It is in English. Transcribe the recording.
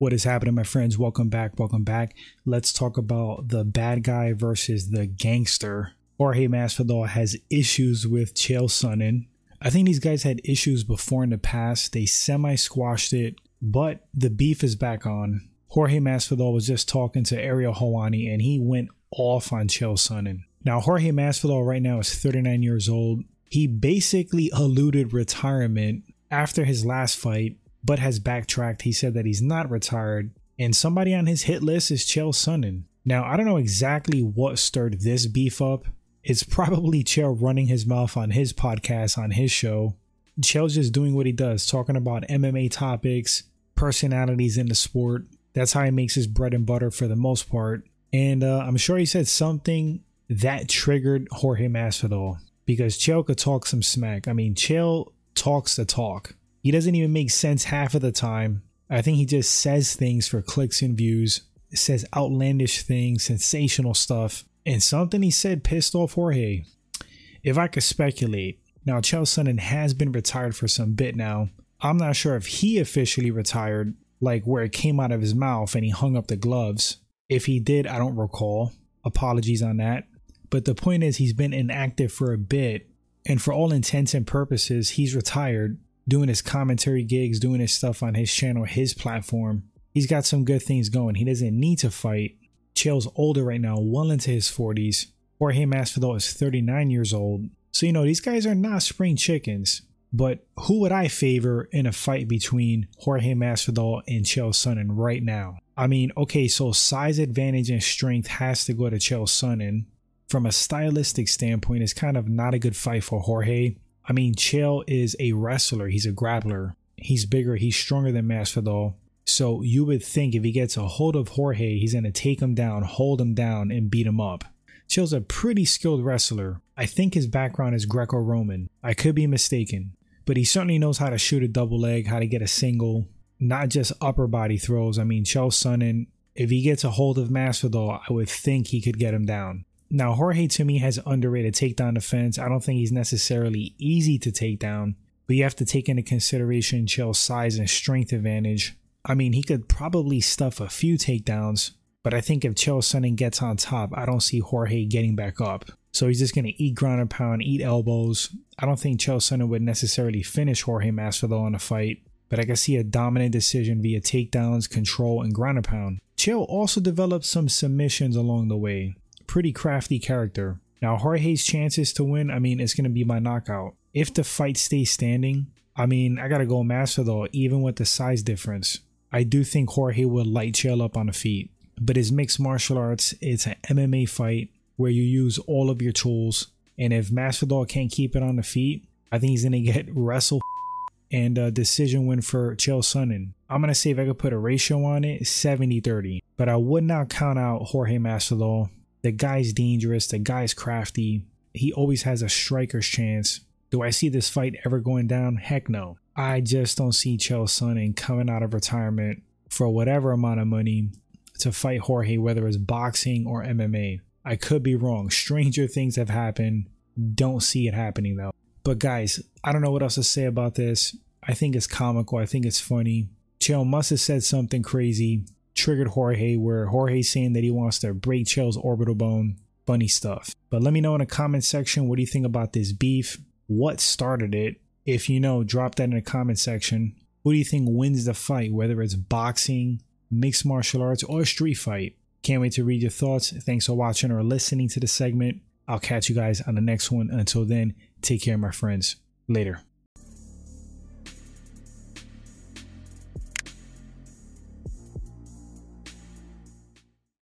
What is happening, my friends? Welcome back. Welcome back. Let's talk about the bad guy versus the gangster. Jorge Masvidal has issues with Chael Sonnen. I think these guys had issues before in the past. They semi squashed it, but the beef is back on. Jorge Masvidal was just talking to Ariel Helwani and he went off on Chael Sonnen. Now, Jorge Masvidal right now is 39 years old. He basically eluded retirement after his last fight but has backtracked. He said that he's not retired, and somebody on his hit list is Chael Sonnen. Now, I don't know exactly what stirred this beef up. It's probably Chael running his mouth on his podcast, on his show. Chael's just doing what he does, talking about MMA topics, personalities in the sport. That's how he makes his bread and butter for the most part. And uh, I'm sure he said something that triggered Jorge Masvidal because Chael could talk some smack. I mean, Chael talks the talk. He doesn't even make sense half of the time. I think he just says things for clicks and views, says outlandish things, sensational stuff. And something he said pissed off Jorge. If I could speculate, now Chael Sonnen has been retired for some bit now. I'm not sure if he officially retired, like where it came out of his mouth and he hung up the gloves. If he did, I don't recall. Apologies on that. But the point is, he's been inactive for a bit, and for all intents and purposes, he's retired doing his commentary gigs, doing his stuff on his channel, his platform. He's got some good things going. He doesn't need to fight. Chael's older right now, well into his 40s. Jorge Masvidal is 39 years old. So, you know, these guys are not spring chickens. But who would I favor in a fight between Jorge Masvidal and Chael Sonnen right now? I mean, okay, so size advantage and strength has to go to Chael Sonnen. From a stylistic standpoint, it's kind of not a good fight for Jorge. I mean, Chael is a wrestler. He's a grappler. He's bigger. He's stronger than Masvidal. So you would think if he gets a hold of Jorge, he's going to take him down, hold him down, and beat him up. Chael's a pretty skilled wrestler. I think his background is Greco Roman. I could be mistaken. But he certainly knows how to shoot a double leg, how to get a single, not just upper body throws. I mean, Chael Sonnen, if he gets a hold of Masvidal, I would think he could get him down. Now, Jorge to me has underrated takedown defense. I don't think he's necessarily easy to take down, but you have to take into consideration Chael's size and strength advantage. I mean, he could probably stuff a few takedowns, but I think if Chael Sonnen gets on top, I don't see Jorge getting back up. So he's just going to eat ground and pound, eat elbows. I don't think Chael Sonnen would necessarily finish Jorge Masvidal in a fight, but I can see a dominant decision via takedowns, control, and ground and pound. Chael also developed some submissions along the way pretty crafty character. Now, Jorge's chances to win, I mean, it's going to be by knockout. If the fight stays standing, I mean, I got to go Masvidal, even with the size difference. I do think Jorge will light Chael up on the feet. But his mixed martial arts, it's an MMA fight where you use all of your tools. And if Masvidal can't keep it on the feet, I think he's going to get wrestle and a decision win for Chael Sonnen. I'm going to say if I could put a ratio on it, 70 30. But I would not count out Jorge Masvidal the guy's dangerous. The guy's crafty. He always has a striker's chance. Do I see this fight ever going down? Heck no. I just don't see Chael Sonnen coming out of retirement for whatever amount of money to fight Jorge, whether it's boxing or MMA. I could be wrong. Stranger things have happened. Don't see it happening though. But guys, I don't know what else to say about this. I think it's comical. I think it's funny. Chael must have said something crazy triggered Jorge, where Jorge's saying that he wants to break Chael's orbital bone. Funny stuff. But let me know in the comment section what do you think about this beef? What started it? If you know, drop that in the comment section. Who do you think wins the fight, whether it's boxing, mixed martial arts, or street fight? Can't wait to read your thoughts. Thanks for watching or listening to the segment. I'll catch you guys on the next one. Until then, take care, my friends. Later.